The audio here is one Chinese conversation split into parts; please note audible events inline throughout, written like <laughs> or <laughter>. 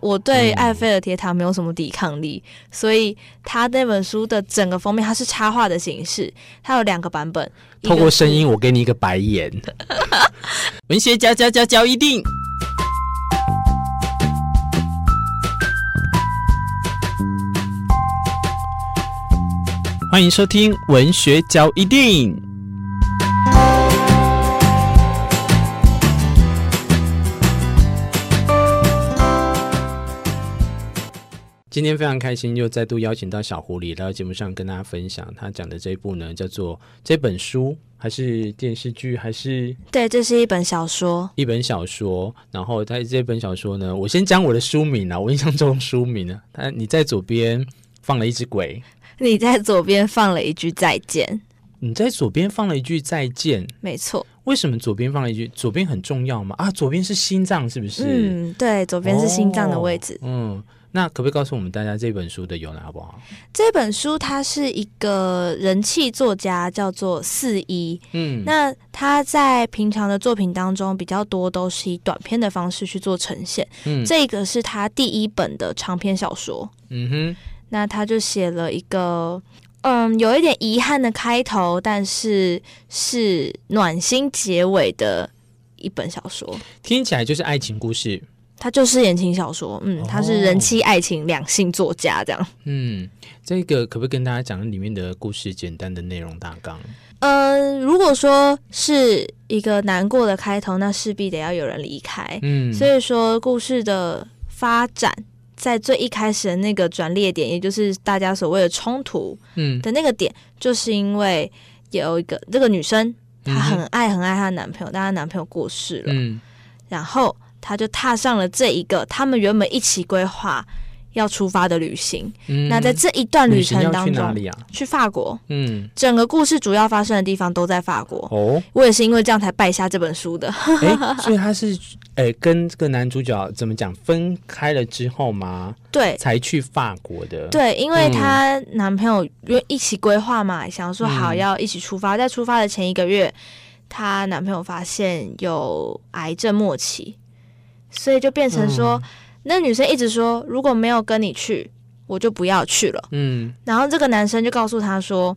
我对埃菲尔铁塔没有什么抵抗力，嗯、所以他那本书的整个封面它是插画的形式，它有两个版本。透过声音，我给你一个白眼。文学家交交交一定，欢迎收听文学交一定。今天非常开心，又再度邀请到小狐狸来到节目上跟大家分享他讲的这一部呢，叫做这本书还是电视剧还是？对，这是一本小说，一本小说。然后在这本小说呢，我先讲我的书名啊，我印象中书名啊，他你在左边放了一只鬼，你在左边放了一句再见，你在左边放了一句再见，没错。为什么左边放了一句？左边很重要吗？啊，左边是心脏，是不是？嗯，对，左边是心脏的位置，哦、嗯。那可不可以告诉我们大家这本书的由来好不好？这本书它是一个人气作家，叫做四一。嗯，那他在平常的作品当中比较多都是以短篇的方式去做呈现。嗯，这个是他第一本的长篇小说。嗯哼，那他就写了一个，嗯，有一点遗憾的开头，但是是暖心结尾的一本小说。听起来就是爱情故事。他就是言情小说，嗯，他是人妻、爱情、两性作家这样。嗯，这个可不可以跟大家讲里面的故事简单的内容大纲？嗯、呃，如果说是一个难过的开头，那势必得要有人离开。嗯，所以说故事的发展在最一开始的那个转捩点，也就是大家所谓的冲突，嗯的那个点，就是因为有一个这个女生，她很爱很爱她的男朋友，但她男朋友过世了，嗯，然后。他就踏上了这一个他们原本一起规划要出发的旅行。嗯，那在这一段旅程当中，去哪里啊？去法国。嗯，整个故事主要发生的地方都在法国。哦，我也是因为这样才败下这本书的。<laughs> 哎，所以他是哎跟这个男主角怎么讲分开了之后吗？对，才去法国的。对，因为她男朋友因为一起规划嘛，想说好要一起出发，在出发的前一个月，她男朋友发现有癌症末期。所以就变成说，嗯、那女生一直说，如果没有跟你去，我就不要去了。嗯，然后这个男生就告诉她说，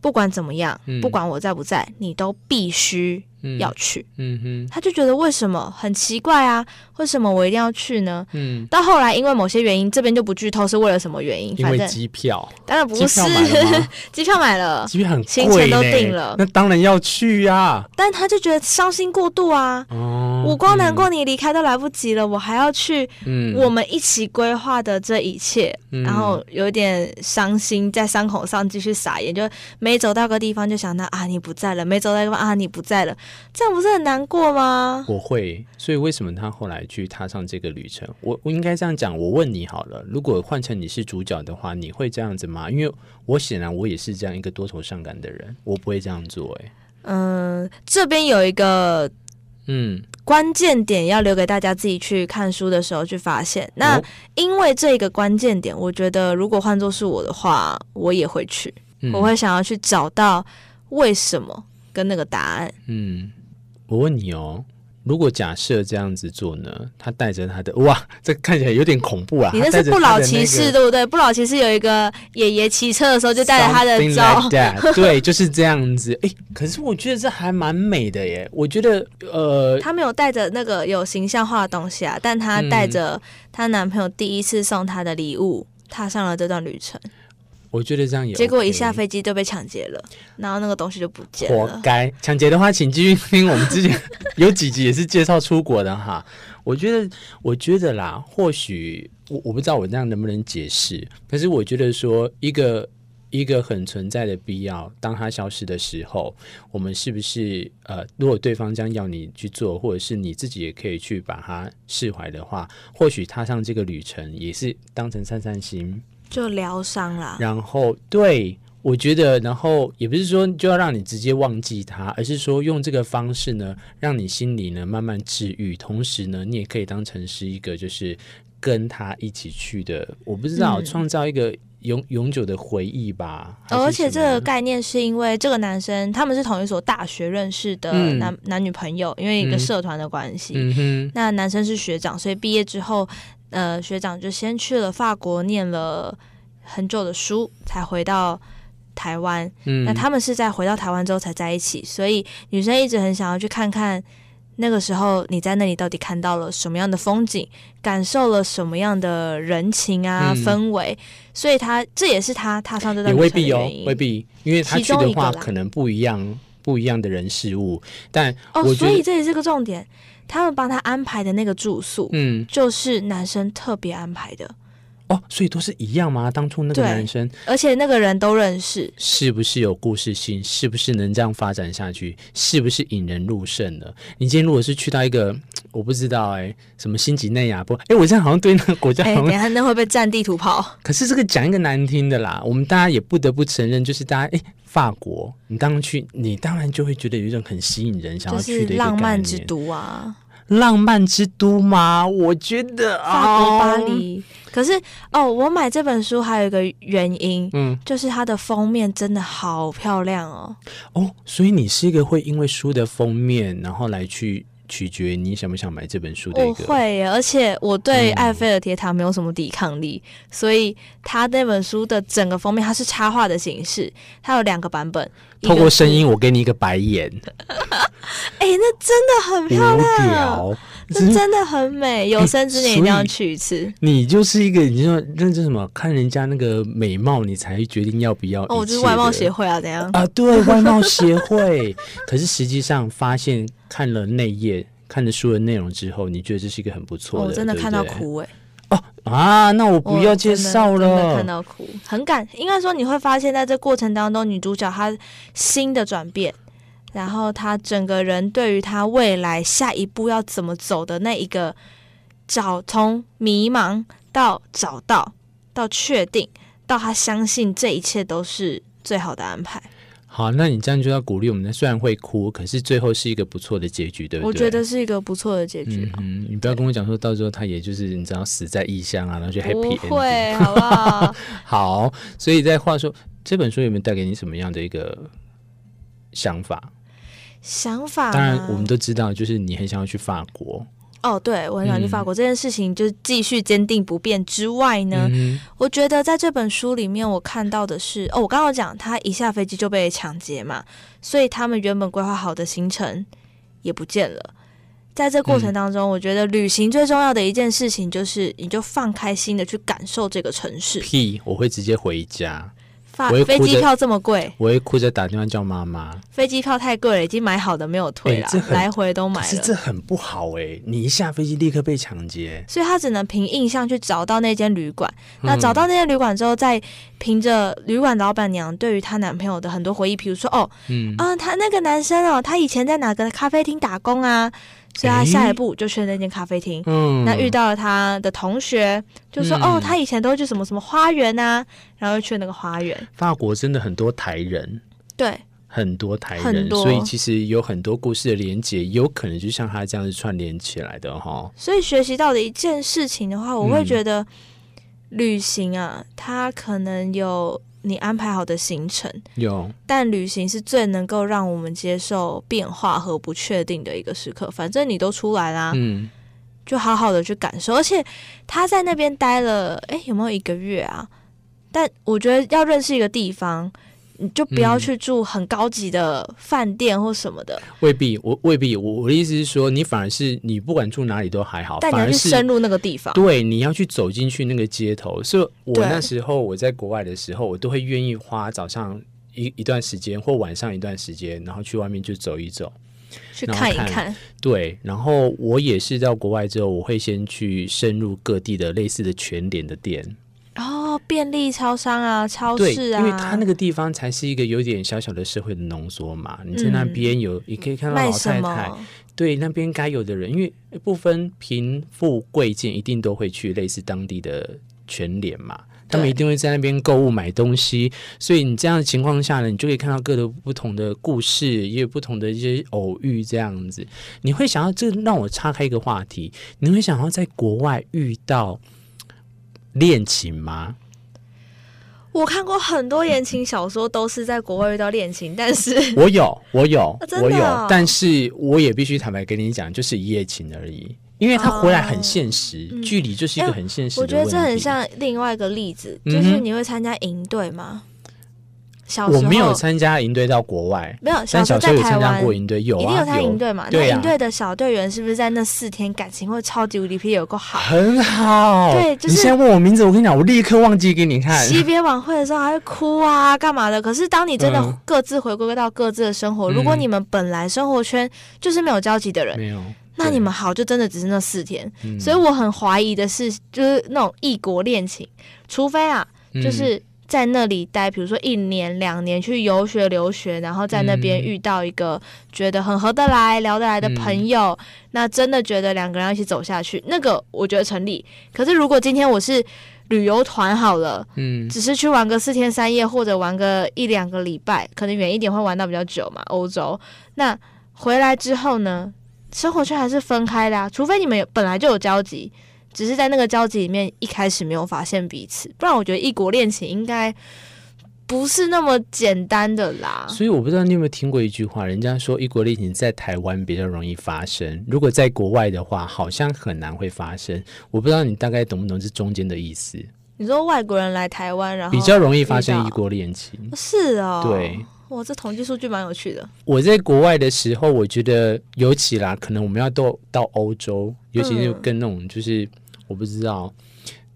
不管怎么样，嗯、不管我在不在，你都必须。要去，嗯哼，他就觉得为什么很奇怪啊？为什么我一定要去呢？嗯，到后来因为某些原因，这边就不剧透是为了什么原因？因为机票，当然不是，机票买了，<laughs> 机票很贵，行程都定了，那当然要去呀。但他就觉得伤心过度啊，哦，我光难过你离开都来不及了，我还要去，嗯，我们一起规划的这一切，然后有点伤心，在伤口上继续撒盐，就没走到个地方就想到啊，你不在了，没走到个地方啊，你不在了。这样不是很难过吗？我会，所以为什么他后来去踏上这个旅程？我我应该这样讲，我问你好了，如果换成你是主角的话，你会这样子吗？因为我显然我也是这样一个多愁善感的人，我不会这样做。哎，嗯，这边有一个嗯关键点，要留给大家自己去看书的时候去发现。那因为这个关键点，我觉得如果换作是我的话，我也会去，嗯、我会想要去找到为什么跟那个答案。嗯。我问你哦，如果假设这样子做呢？他带着他的哇，这看起来有点恐怖啊！你那是不老骑士、那个、对不对？不老骑士有一个爷爷骑车的时候就带着他的招，like、<laughs> 对，就是这样子。哎，可是我觉得这还蛮美的耶。我觉得呃，他没有带着那个有形象化的东西啊，但他带着她男朋友第一次送她的礼物，踏上了这段旅程。我觉得这样也、OK，结果一下飞机就被抢劫了，然后那个东西就不见了。活该！抢劫的话，请继续听我们之前有几集也是介绍出国的哈。我觉得，我觉得啦，或许我我不知道我这样能不能解释，可是我觉得说一个一个很存在的必要，当它消失的时候，我们是不是呃，如果对方将要你去做，或者是你自己也可以去把它释怀的话，或许踏上这个旅程也是当成散散心。就疗伤啦，然后对，我觉得，然后也不是说就要让你直接忘记他，而是说用这个方式呢，让你心里呢慢慢治愈，同时呢，你也可以当成是一个就是跟他一起去的，我不知道、嗯、创造一个永永久的回忆吧。而且这个概念是因为这个男生他们是同一所大学认识的男、嗯、男女朋友，因为一个社团的关系。那男生是学长，所以毕业之后。呃学长就先去了法国念了很久的书，才回到台湾。嗯，那他们是在回到台湾之后才在一起，所以女生一直很想要去看看。那个时候你在那里到底看到了什么样的风景，感受了什么样的人情啊、嗯、氛围？所以他这也是他踏上这段旅程的原因。也未必哦，未必，因为他去的话可能不一样，不一样的人事物。但哦，所以这也是个重点。他们帮他安排的那个住宿，嗯，就是男生特别安排的。哦，所以都是一样吗？当初那个男生，而且那个人都认识，是不是有故事性？是不是能这样发展下去？是不是引人入胜的？你今天如果是去到一个我不知道哎、欸，什么新几内亚不？哎，我现在好像对那个国家 <laughs> 好像，哎、欸，等下那会被占地图跑。<laughs> 可是这个讲一个难听的啦，我们大家也不得不承认，就是大家哎，法国，你当然去，你当然就会觉得有一种很吸引人，想要去的浪漫之都啊。浪漫之都吗？我觉得法国巴黎。哦、可是哦，我买这本书还有一个原因，嗯，就是它的封面真的好漂亮哦。哦，所以你是一个会因为书的封面，然后来去。取决你想不想买这本书的一个。我会，而且我对埃菲尔铁塔没有什么抵抗力，嗯、所以他那本书的整个封面它是插画的形式，它有两个版本。透过声音，我给你一个白眼。<laughs> <laughs> 哎、欸，那真的很漂亮，那真的很美。有生之年一定要去一次。你就是一个，你说认真什么？看人家那个美貌，你才决定要不要。哦，我就是外貌协会啊，怎样？啊，对，外貌协会。<laughs> 可是实际上发现。看了内页，看了书的内容之后，你觉得这是一个很不错的？我、哦、真的看到哭哎、欸！哦啊，那我不要介绍了。真的看到哭，很感。应该说你会发现在这过程当中，女主角她新的转变，然后他整个人对于他未来下一步要怎么走的那一个找，从迷茫到找到，到确定，到他相信这一切都是最好的安排。好，那你这样就要鼓励我们。虽然会哭，可是最后是一个不错的结局，对不对？我觉得是一个不错的结局。嗯，你不要跟我讲说到时候他也就是你知道死在异乡啊，然后就 happy。不会，好不好？<laughs> 好，所以在话说这本书有没有带给你什么样的一个想法？想法？当然，我们都知道，就是你很想要去法国。哦，对，我很想去法国、嗯、这件事情，就是继续坚定不变之外呢，嗯、我觉得在这本书里面，我看到的是，哦，我刚刚讲他一下飞机就被抢劫嘛，所以他们原本规划好的行程也不见了。在这过程当中，嗯、我觉得旅行最重要的一件事情就是，你就放开心的去感受这个城市。屁，我会直接回家。飞机票这么贵，我会哭着打电话叫妈妈。飞机票太贵了，已经买好的没有退了，欸、来回都买了。可是这很不好哎、欸，你一下飞机立刻被抢劫，所以他只能凭印象去找到那间旅馆。嗯、那找到那间旅馆之后，再凭着旅馆老板娘对于她男朋友的很多回忆，比如说哦，嗯啊，他那个男生哦，他以前在哪个咖啡厅打工啊？所以他下一步就去了那间咖啡厅，嗯，那遇到了他的同学，就说、嗯、哦，他以前都去什么什么花园啊，然后又去那个花园。法国真的很多台人，对，很多台人，所以其实有很多故事的连结，有可能就像他这样子串联起来的哈。所以学习到的一件事情的话，我会觉得旅行啊，它可能有。你安排好的行程有，但旅行是最能够让我们接受变化和不确定的一个时刻。反正你都出来啦，嗯，就好好的去感受。而且他在那边待了，诶、欸，有没有一个月啊？但我觉得要认识一个地方。你就不要去住很高级的饭店或什么的，嗯、未必。我未必。我我的意思是说，你反而是你不管住哪里都还好，但你要去深入那个地方。对，你要去走进去那个街头。所以，我那时候我在国外的时候，我都会愿意花早上一一段时间或晚上一段时间，然后去外面就走一走，去看一看。对，然后我也是到国外之后，我会先去深入各地的类似的全联的店。便利超商啊，超市啊，因为它那个地方才是一个有点小小的社会的浓缩嘛。你在那边有，嗯、你可以看到老太太，对那边该有的人，因为不分贫富贵贱，一定都会去类似当地的全联嘛。他们一定会在那边购物买东西，所以你这样的情况下呢，你就可以看到各个不同的故事，也有不同的一些偶遇这样子。你会想要，这让我岔开一个话题，你会想要在国外遇到恋情吗？我看过很多言情小说，都是在国外遇到恋情，但是 <laughs> 我有，我有，哦、我有，但是我也必须坦白跟你讲，就是一夜情而已。因为他回来很现实，嗯、距离就是一个很现实。我觉得这很像另外一个例子，就是你会参加营队吗？我没有参加营队到国外，没有。但小时候有参加过营队，有啊，一定有参加营队嘛？那营队的小队员是不是在那四天感情会超级无敌霹雳有够好？很好。对，就是。你现在问我名字，我跟你讲，我立刻忘记给你看。惜别晚会的时候还会哭啊，干嘛的？可是当你真的各自回归到各自的生活，如果你们本来生活圈就是没有交集的人，没有，那你们好就真的只是那四天。所以我很怀疑的是，就是那种异国恋情，除非啊，就是。在那里待，比如说一年两年去游学留学，然后在那边遇到一个觉得很合得来、聊得来的朋友，嗯、那真的觉得两个人要一起走下去，那个我觉得成立。可是如果今天我是旅游团好了，嗯，只是去玩个四天三夜，或者玩个一两个礼拜，可能远一点会玩到比较久嘛，欧洲。那回来之后呢，生活圈还是分开的啊，除非你们有本来就有交集。只是在那个交集里面，一开始没有发现彼此，不然我觉得异国恋情应该不是那么简单的啦。所以我不知道你有没有听过一句话，人家说异国恋情在台湾比较容易发生，如果在国外的话，好像很难会发生。我不知道你大概懂不懂这中间的意思？你说外国人来台湾，然后比较容易发生异国恋情，是哦？对，哇，这统计数据蛮有趣的。我在国外的时候，我觉得尤其啦，可能我们要到到欧洲，尤其是跟那种就是。我不知道，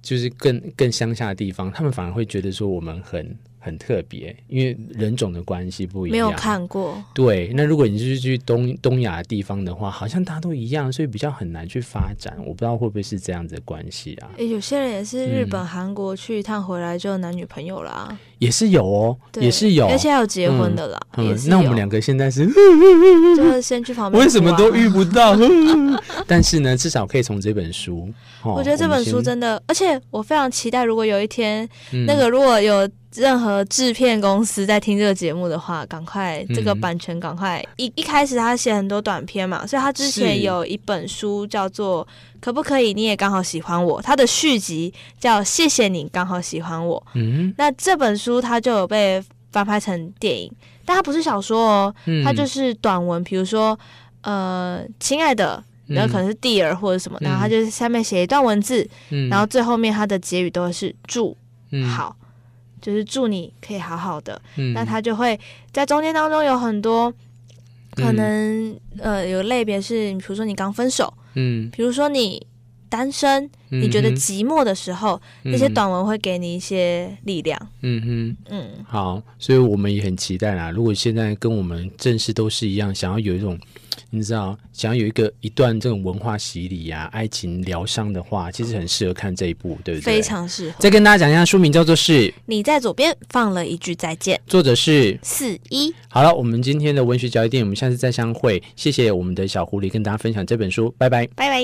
就是更更乡下的地方，他们反而会觉得说我们很。很特别，因为人种的关系不一样。没有看过。对，那如果你是去东东亚的地方的话，好像大家都一样，所以比较很难去发展。我不知道会不会是这样子的关系啊？有些人也是日本、韩、嗯、国去一趟回来就男女朋友啦，也是有哦，也是有，而且还有结婚的啦。嗯嗯、那我们两个现在是，就是先去旁边、啊，为什么都遇不到？<laughs> 但是呢，至少可以从这本书。我觉得这本书真的，而且我非常期待，如果有一天，嗯、那个如果有。任何制片公司在听这个节目的话，赶快这个版权，赶快、嗯、一一开始他写很多短篇嘛，所以他之前有一本书叫做《可不可以你也刚好喜欢我》，他的续集叫《谢谢你刚好喜欢我》。嗯，那这本书它就有被翻拍成电影，但它不是小说哦，它就是短文，比如说呃，亲爱的，然后可能是 Dear 或者什么，然后他就是下面写一段文字，然后最后面他的结语都是祝好。就是祝你可以好好的，嗯、那他就会在中间当中有很多可能，嗯、呃，有类别是，比如说你刚分手，嗯，比如说你单身，你觉得寂寞的时候，那、嗯、些短文会给你一些力量，嗯哼，嗯，好，所以我们也很期待啦。如果现在跟我们正式都是一样，想要有一种。你知道，想要有一个一段这种文化洗礼呀、啊、爱情疗伤的话，其实很适合看这一部，对不对？非常适合。再跟大家讲一下，书名叫做是《你在左边放了一句再见》，作者是四一。好了，我们今天的文学交易店，我们下次再相会。谢谢我们的小狐狸跟大家分享这本书，拜拜，拜拜。